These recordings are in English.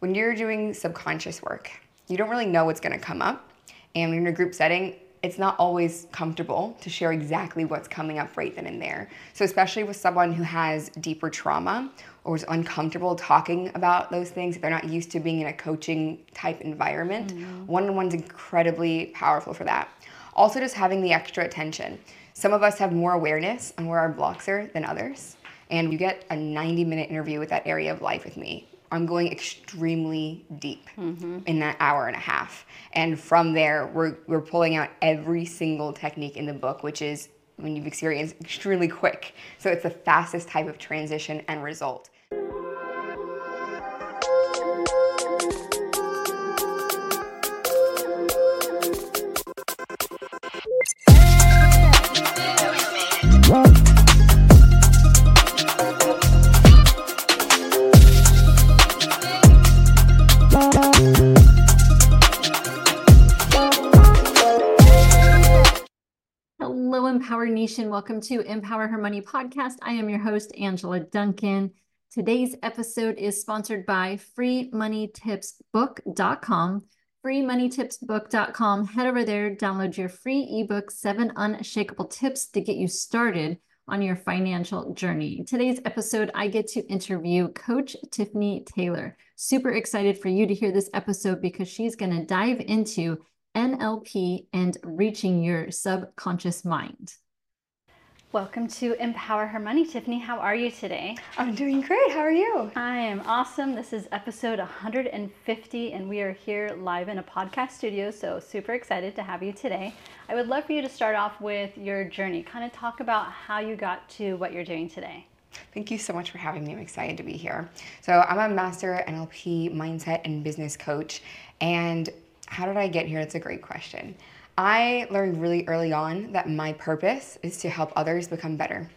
When you're doing subconscious work, you don't really know what's going to come up. And when you're in a group setting, it's not always comfortable to share exactly what's coming up right then and there. So, especially with someone who has deeper trauma or is uncomfortable talking about those things, if they're not used to being in a coaching type environment, mm-hmm. one on one's incredibly powerful for that. Also, just having the extra attention. Some of us have more awareness on where our blocks are than others. And you get a 90 minute interview with that area of life with me. I'm going extremely deep mm-hmm. in that hour and a half. And from there, we're, we're pulling out every single technique in the book, which is when you've experienced extremely quick. So it's the fastest type of transition and result. Nation. Welcome to Empower Her Money podcast. I am your host, Angela Duncan. Today's episode is sponsored by freemoneytipsbook.com. Freemoneytipsbook.com. Head over there, download your free ebook, Seven Unshakable Tips to get you started on your financial journey. Today's episode, I get to interview Coach Tiffany Taylor. Super excited for you to hear this episode because she's going to dive into NLP and reaching your subconscious mind. Welcome to Empower Her Money. Tiffany, how are you today? I'm doing great. How are you? I am awesome. This is episode 150, and we are here live in a podcast studio. So, super excited to have you today. I would love for you to start off with your journey, kind of talk about how you got to what you're doing today. Thank you so much for having me. I'm excited to be here. So, I'm a master NLP mindset and business coach. And how did I get here? That's a great question. I learned really early on that my purpose is to help others become better.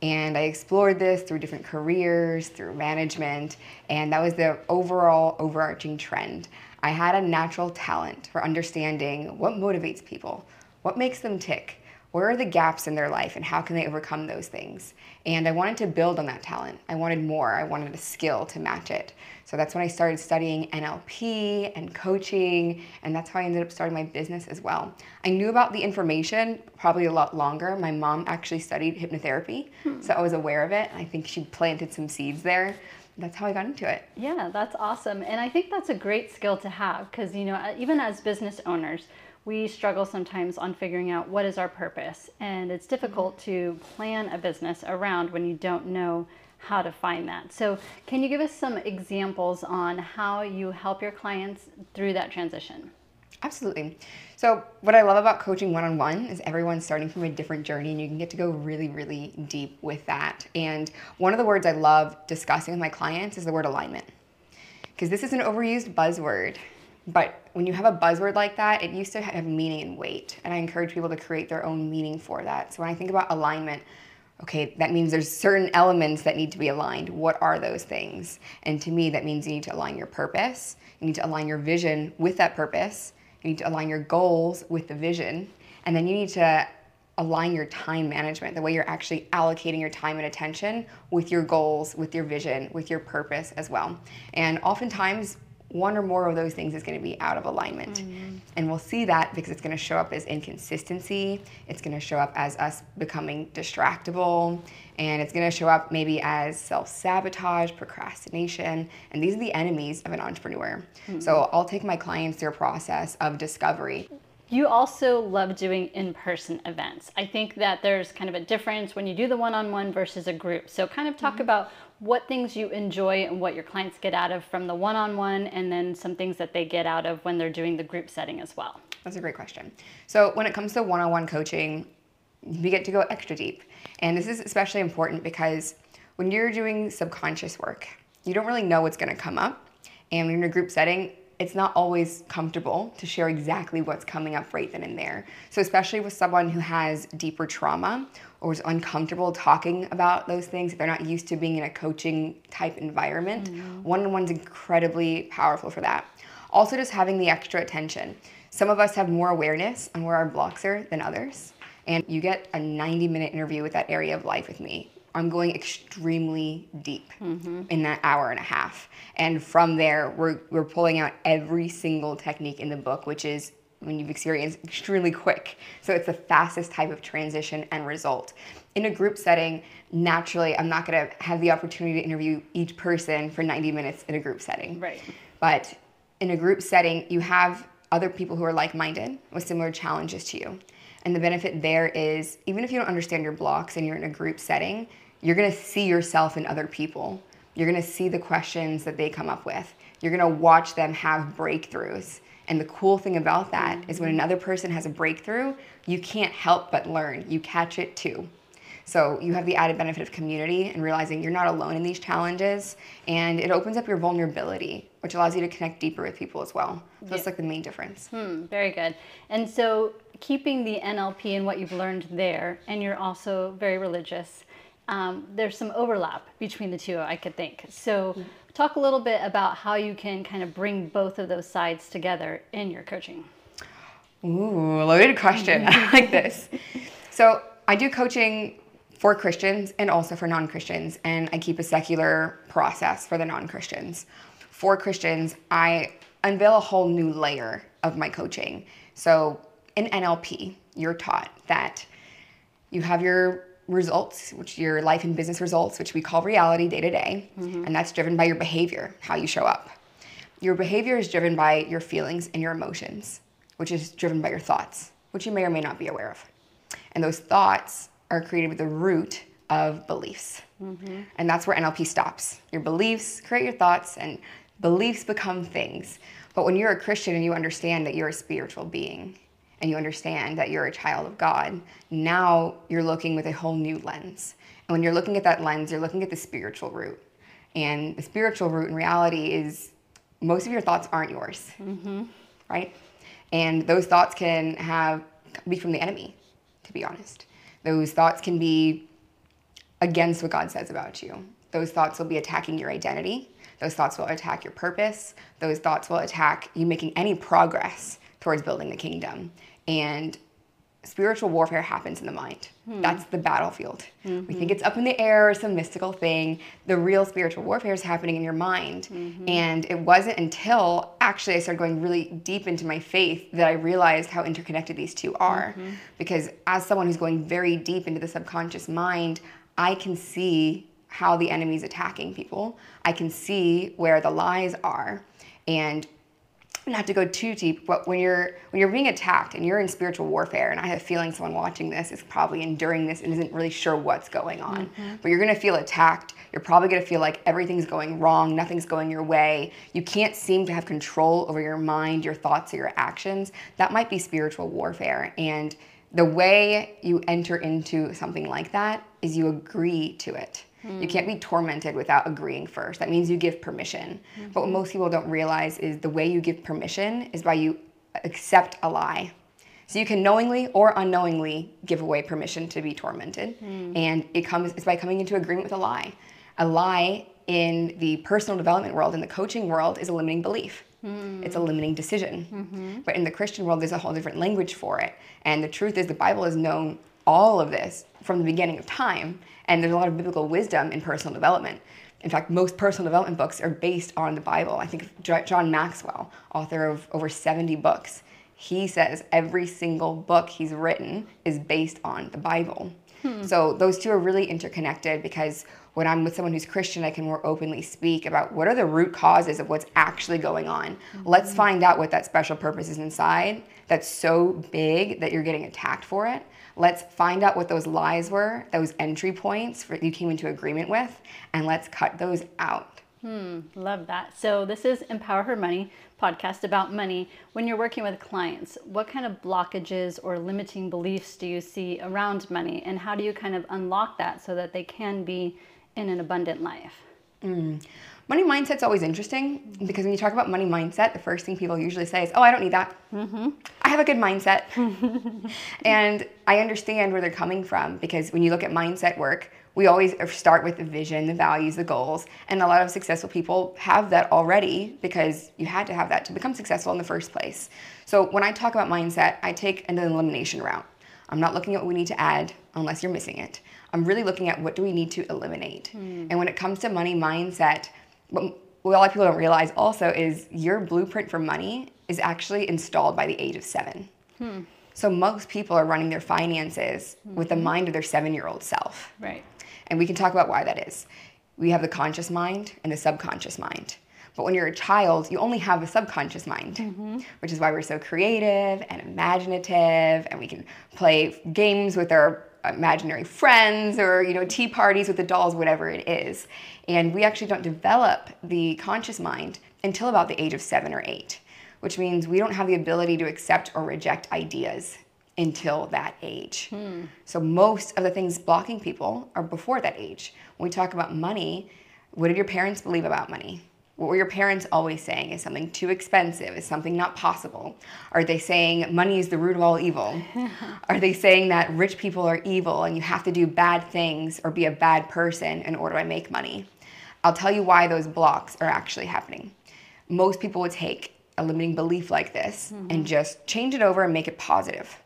And I explored this through different careers, through management, and that was the overall overarching trend. I had a natural talent for understanding what motivates people, what makes them tick, where are the gaps in their life, and how can they overcome those things. And I wanted to build on that talent. I wanted more, I wanted a skill to match it. So that's when I started studying NLP and coaching, and that's how I ended up starting my business as well. I knew about the information probably a lot longer. My mom actually studied hypnotherapy, hmm. so I was aware of it. I think she planted some seeds there. That's how I got into it. Yeah, that's awesome. And I think that's a great skill to have because, you know, even as business owners, we struggle sometimes on figuring out what is our purpose. And it's difficult to plan a business around when you don't know how to find that. So, can you give us some examples on how you help your clients through that transition? Absolutely. So, what I love about coaching one on one is everyone's starting from a different journey, and you can get to go really, really deep with that. And one of the words I love discussing with my clients is the word alignment. Because this is an overused buzzword, but when you have a buzzword like that, it used to have meaning and weight. And I encourage people to create their own meaning for that. So, when I think about alignment, okay, that means there's certain elements that need to be aligned. What are those things? And to me, that means you need to align your purpose, you need to align your vision with that purpose, you need to align your goals with the vision, and then you need to align your time management, the way you're actually allocating your time and attention with your goals, with your vision, with your purpose as well. And oftentimes, one or more of those things is going to be out of alignment. Mm-hmm. And we'll see that because it's going to show up as inconsistency, it's going to show up as us becoming distractible, and it's going to show up maybe as self sabotage, procrastination. And these are the enemies of an entrepreneur. Mm-hmm. So I'll take my clients through a process of discovery. You also love doing in person events. I think that there's kind of a difference when you do the one on one versus a group. So, kind of talk mm-hmm. about what things you enjoy and what your clients get out of from the one on one, and then some things that they get out of when they're doing the group setting as well. That's a great question. So, when it comes to one on one coaching, we get to go extra deep. And this is especially important because when you're doing subconscious work, you don't really know what's going to come up. And when you're in a group setting, it's not always comfortable to share exactly what's coming up right then and there. So, especially with someone who has deeper trauma or is uncomfortable talking about those things, if they're not used to being in a coaching type environment, mm-hmm. one on one's incredibly powerful for that. Also, just having the extra attention. Some of us have more awareness on where our blocks are than others. And you get a 90 minute interview with that area of life with me. I'm going extremely deep mm-hmm. in that hour and a half. And from there, we're, we're pulling out every single technique in the book, which is when you've experienced extremely quick. So it's the fastest type of transition and result. In a group setting, naturally, I'm not going to have the opportunity to interview each person for 90 minutes in a group setting. Right. But in a group setting, you have other people who are like minded with similar challenges to you. And the benefit there is even if you don't understand your blocks and you're in a group setting, you're gonna see yourself in other people. You're gonna see the questions that they come up with. You're gonna watch them have breakthroughs. And the cool thing about that is when another person has a breakthrough, you can't help but learn. You catch it too. So you have the added benefit of community and realizing you're not alone in these challenges, and it opens up your vulnerability, which allows you to connect deeper with people as well. So that's like the main difference. Hmm, very good. And so, keeping the NLP and what you've learned there, and you're also very religious, um, there's some overlap between the two, I could think. So, talk a little bit about how you can kind of bring both of those sides together in your coaching. Ooh, loaded question. I like this. So I do coaching for Christians and also for non-Christians, and I keep a secular process for the non-Christians. For Christians, I unveil a whole new layer of my coaching. So in NLP, you're taught that you have your results, which your life and business results, which we call reality day to day, mm-hmm. and that's driven by your behavior, how you show up. Your behavior is driven by your feelings and your emotions, which is driven by your thoughts, which you may or may not be aware of. And those thoughts are created with the root of beliefs. Mm-hmm. And that's where NLP stops. Your beliefs create your thoughts, and beliefs become things. But when you're a Christian and you understand that you're a spiritual being, and you understand that you're a child of God, now you're looking with a whole new lens. And when you're looking at that lens, you're looking at the spiritual root. And the spiritual root in reality is most of your thoughts aren't yours, mm-hmm. right? And those thoughts can have be from the enemy, to be honest. Those thoughts can be against what God says about you. Those thoughts will be attacking your identity. Those thoughts will attack your purpose. Those thoughts will attack you making any progress towards building the kingdom. And spiritual warfare happens in the mind. Hmm. That's the battlefield. We think mm-hmm. it's up in the air or some mystical thing. The real spiritual warfare is happening in your mind. Mm-hmm. And it wasn't until actually I started going really deep into my faith that I realized how interconnected these two are. Mm-hmm. Because as someone who's going very deep into the subconscious mind, I can see how the enemy's attacking people. I can see where the lies are. And not to go too deep, but when you're when you're being attacked and you're in spiritual warfare, and I have a feeling someone watching this is probably enduring this and isn't really sure what's going on. Mm-hmm. But you're gonna feel attacked. You're probably gonna feel like everything's going wrong, nothing's going your way. You can't seem to have control over your mind, your thoughts, or your actions. That might be spiritual warfare. And the way you enter into something like that is you agree to it. You can't be tormented without agreeing first. That means you give permission. But what most people don't realize is the way you give permission is by you accept a lie. So you can knowingly or unknowingly give away permission to be tormented. And it comes it's by coming into agreement with a lie. A lie in the personal development world, in the coaching world, is a limiting belief. It's a limiting decision. But in the Christian world, there's a whole different language for it. And the truth is, the Bible is known all of this from the beginning of time. And there's a lot of biblical wisdom in personal development. In fact, most personal development books are based on the Bible. I think John Maxwell, author of over 70 books, he says every single book he's written is based on the Bible. Hmm. So those two are really interconnected because when I'm with someone who's Christian, I can more openly speak about what are the root causes of what's actually going on. Let's mm-hmm. find out what that special purpose is inside that's so big that you're getting attacked for it. Let's find out what those lies were, those entry points for, you came into agreement with, and let's cut those out. Hmm. Love that. So this is Empower Her Money podcast about money. When you're working with clients, what kind of blockages or limiting beliefs do you see around money and how do you kind of unlock that so that they can be in an abundant life? Hmm. Money mindset's always interesting because when you talk about money mindset, the first thing people usually say is, "Oh, I don't need that. Mm-hmm. I have a good mindset." and I understand where they're coming from because when you look at mindset work, we always start with the vision, the values, the goals, and a lot of successful people have that already because you had to have that to become successful in the first place. So when I talk about mindset, I take an elimination route. I'm not looking at what we need to add unless you're missing it. I'm really looking at what do we need to eliminate. Hmm. And when it comes to money mindset, what, what a lot of people don't realize also is your blueprint for money is actually installed by the age of seven. Hmm. So most people are running their finances with the mm-hmm. mind of their seven year old self. Right. And we can talk about why that is. We have the conscious mind and the subconscious mind. But when you're a child, you only have a subconscious mind, mm-hmm. which is why we're so creative and imaginative, and we can play games with our imaginary friends or you know tea parties with the dolls whatever it is and we actually don't develop the conscious mind until about the age of 7 or 8 which means we don't have the ability to accept or reject ideas until that age. Hmm. So most of the things blocking people are before that age. When we talk about money, what did your parents believe about money? What were your parents always saying? Is something too expensive? Is something not possible? Are they saying money is the root of all evil? are they saying that rich people are evil and you have to do bad things or be a bad person in order to make money? I'll tell you why those blocks are actually happening. Most people would take a limiting belief like this and mm-hmm. just change it over and make it positive.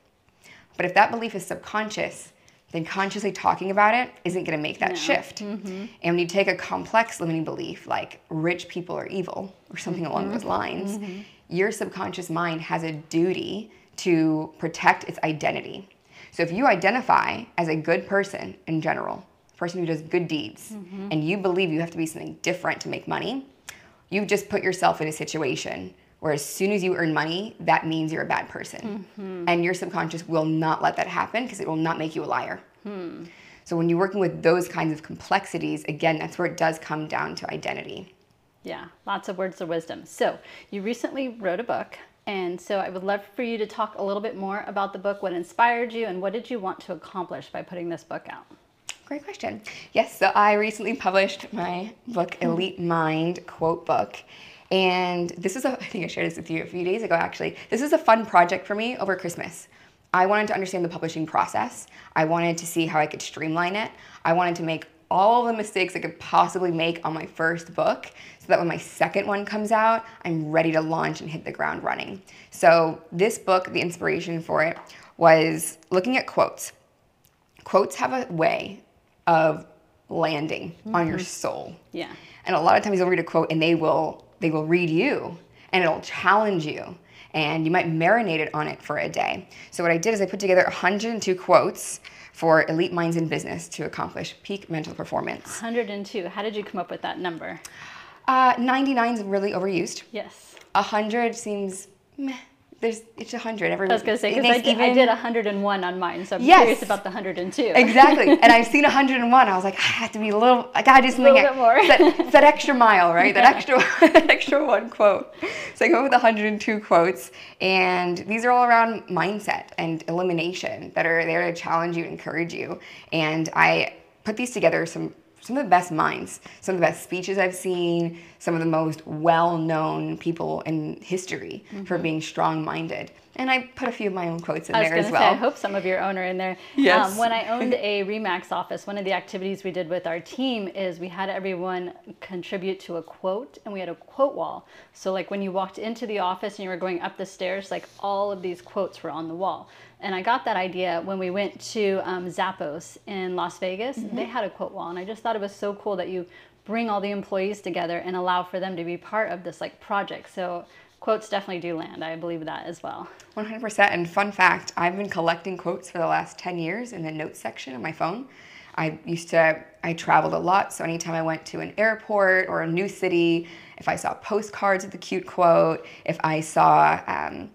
But if that belief is subconscious, then consciously talking about it isn't going to make that shift. Mm-hmm. And when you take a complex limiting belief like rich people are evil or something along those mm-hmm. lines, your subconscious mind has a duty to protect its identity. So if you identify as a good person in general, a person who does good deeds, and you believe you have to be something different to make money, you've just put yourself in a situation where as soon as you earn money, that means you're a bad person. Mm-hmm. And your subconscious will not let that happen because it will not make you a liar. Hmm. So when you're working with those kinds of complexities, again, that's where it does come down to identity. Yeah, lots of words of wisdom. So, you recently wrote a book, and so I would love for you to talk a little bit more about the book, what inspired you, and what did you want to accomplish by putting this book out? Great question. Yes, so I recently published my book, hmm. Elite Mind Quote Book. And this is a, I think I shared this with you a few days ago actually. This is a fun project for me over Christmas. I wanted to understand the publishing process. I wanted to see how I could streamline it. I wanted to make all the mistakes I could possibly make on my first book so that when my second one comes out, I'm ready to launch and hit the ground running. So, this book, the inspiration for it was looking at quotes. Quotes have a way of landing on your mm-hmm. soul. Yeah. And a lot of times you'll read a quote and they will they will read you and it'll challenge you and you might marinate it on it for a day. So what I did is I put together 102 quotes for elite minds in business to accomplish peak mental performance. 102. How did you come up with that number? Uh, 99 is really overused. Yes. 100 seems meh. There's it's 100 every I was going to say, because I, did- I did 101 on mine, so I'm Yes. curious about the 102. Exactly. And I've seen 101. I was like, ah, I have to be a little, I gotta do something. little bit more. That, that extra mile, right? That extra, that extra one quote. So I go with 102 quotes, and these are all around mindset and elimination that are there to challenge you, encourage you. And I put these together some some of the best minds, some of the best speeches I've seen, some of the most well-known people in history for being strong-minded. And I put a few of my own quotes in Mm-hmm. I was there going as to well. say, I hope some of your own are in there. Yes. Um, when I owned a Remax office, one of the activities we did with our team is we had everyone contribute to a quote, and we had a quote wall. So, like when you walked into the office and you were going up the stairs, like all of these quotes were on the wall. And I got that idea when we went to um, Zappos in Las Vegas. Mm-hmm. They had a quote wall, and I just thought it was so cool that you bring all the employees together and allow for them to be part of this like project. So quotes definitely do land. I believe that as well. 100%. And fun fact, I've been collecting quotes for the last 10 years in the notes section of my phone. I used to, I traveled a lot, so anytime I went to an airport or a new city, if I saw postcards with a cute quote, if I saw um,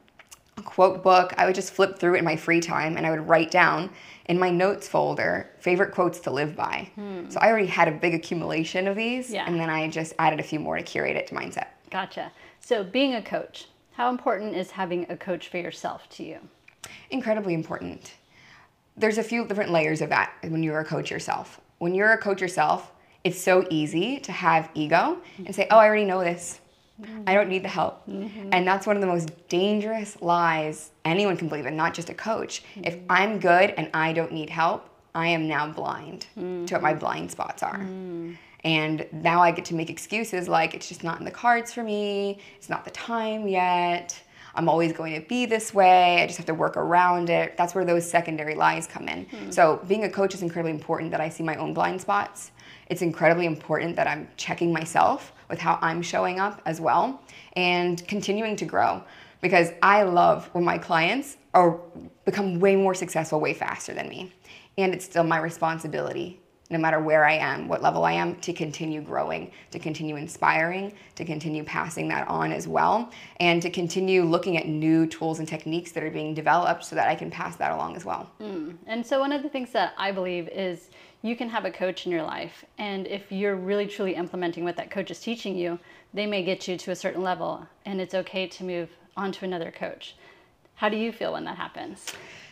quote book, I would just flip through it in my free time and I would write down in my notes folder favorite quotes to live by. Hmm. So I already had a big accumulation of these, Yeah. and then I just added a few more to curate it to mindset. Gotcha. So, being a coach, how important is having a coach for yourself to you? incredibly important. There's a few different layers of that when you're a coach yourself. When you're a coach yourself, it's so easy to have ego and say, "Oh, I already know this. I don't need the help." Mm-hmm. And that's one of the most dangerous lies anyone can believe in, not just a coach. If mm-hmm. I'm good and I don't need help, I am now blind to what my mm-hmm. blind spots are. Mm. And now I get to make excuses like it's just not in the cards for me, it's not the time yet. I'm always going to be this way. I just have to work around it. That's where those secondary lies come in. Hmm. So, being a coach is incredibly important that I see my own blind spots. It's incredibly important that I'm checking myself with how I'm showing up as well and continuing to grow because I love when my clients are become way more successful way faster than me. And it's still my responsibility no matter where I am, what level I am, to continue growing, to continue inspiring, to continue passing that on as well, and to continue looking at new tools and techniques that are being developed so that I can pass that along as well. Mm. And so, one of the things that I believe is you can have a coach in your life, and if you're really truly implementing what that coach is teaching you, they may get you to a certain level, and it's okay to move on to another coach. How do you feel when that happens?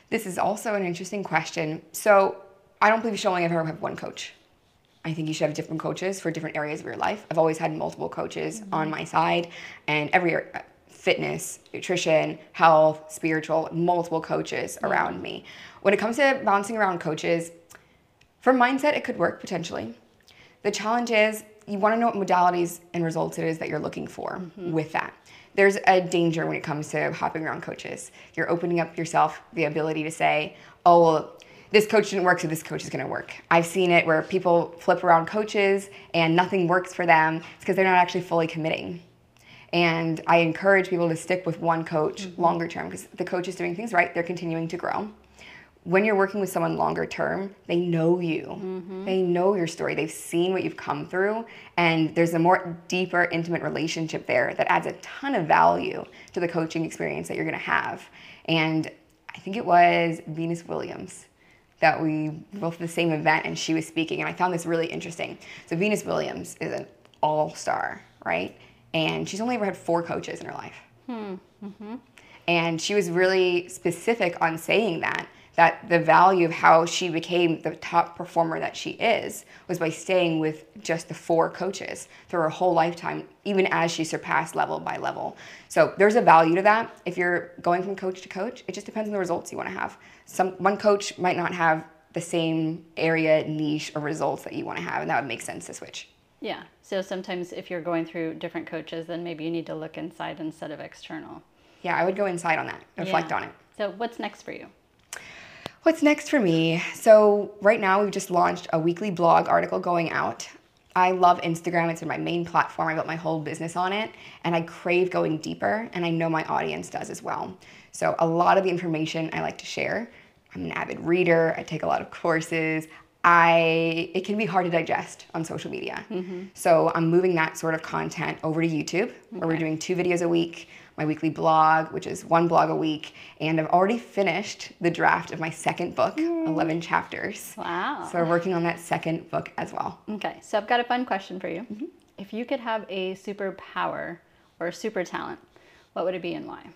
This is also an interesting question. So, I don't believe you should only ever have one coach. I think you should have different coaches for different areas of your life. I've always had multiple coaches mm-hmm. on my side, and every fitness, nutrition, health, spiritual, multiple coaches mm-hmm. around me. When it comes to bouncing around coaches, for mindset, it could work potentially. The challenge is you want to know what modalities and results it is that you're looking for mm-hmm. with that. There's a danger when it comes to hopping around coaches. You're opening up yourself the ability to say, oh, well, this coach didn't work, so this coach is going to work. I've seen it where people flip around coaches and nothing works for them. It's because they're not actually fully committing. And I encourage people to stick with one coach mm-hmm. longer term because the coach is doing things right, they're continuing to grow. When you're working with someone longer term, they know you. Mm-hmm. They know your story. They've seen what you've come through. And there's a more deeper, intimate relationship there that adds a ton of value to the coaching experience that you're going to have. And I think it was Venus Williams that we both at the same event and she was speaking and I found this really interesting. So Venus Williams is an all-star, right? And she's only ever had four coaches in her life. Hmm. Mm-hmm. And she was really specific on saying that that the value of how she became the top performer that she is was by staying with just the four coaches through her whole lifetime, even as she surpassed level by level. So there's a value to that. If you're going from coach to coach, it just depends on the results you want to have. Some one coach might not have the same area, niche, or results that you want to have, and that would make sense to switch. Yeah. So sometimes if you're going through different coaches, then maybe you need to look inside instead of external. Yeah, I would go inside on that, reflect yeah. on it. So what's next for you? What's next for me? So, right now, we've just launched a weekly blog article going out. I love Instagram, it's my main platform. I built my whole business on it, and I crave going deeper, and I know my audience does as well. So, a lot of the information I like to share. I'm an avid reader, I take a lot of courses. I it can be hard to digest on social media. Mm-hmm. So I'm moving that sort of content over to YouTube, okay. where we're doing two videos a week my weekly blog, which is one blog a week, and I've already finished the draft of my second book, Yay. 11 chapters. Wow. So we're working on that second book as well. Okay, so I've got a fun question for you. Mm-hmm. If you could have a superpower or a super talent, what would it be and why?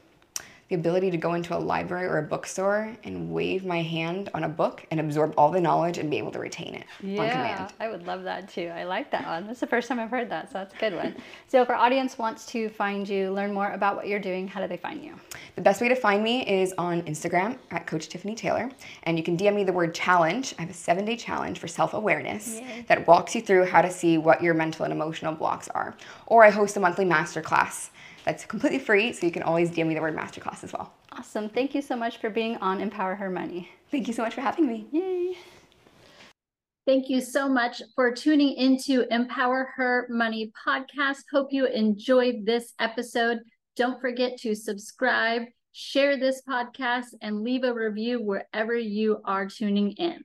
The ability to go into a library or a bookstore and wave my hand on a book and absorb all the knowledge and be able to retain it yeah, on command. I would love that too. I like that one. That's the first time I've heard that, so that's a good one. so if our audience wants to find you, learn more about what you're doing, how do they find you? The best way to find me is on Instagram at Coach Tiffany Taylor, and you can DM me the word challenge. I have a seven day challenge for self awareness that walks you through how to see what your mental and emotional blocks are. Or I host a monthly masterclass that's completely free, so you can always DM me the word masterclass as well. Awesome. Thank you so much for being on Empower Her Money. Thank you so much for having me. Yay. Thank you so much for tuning into Empower Her Money podcast. Hope you enjoyed this episode. Don't forget to subscribe, share this podcast, and leave a review wherever you are tuning in.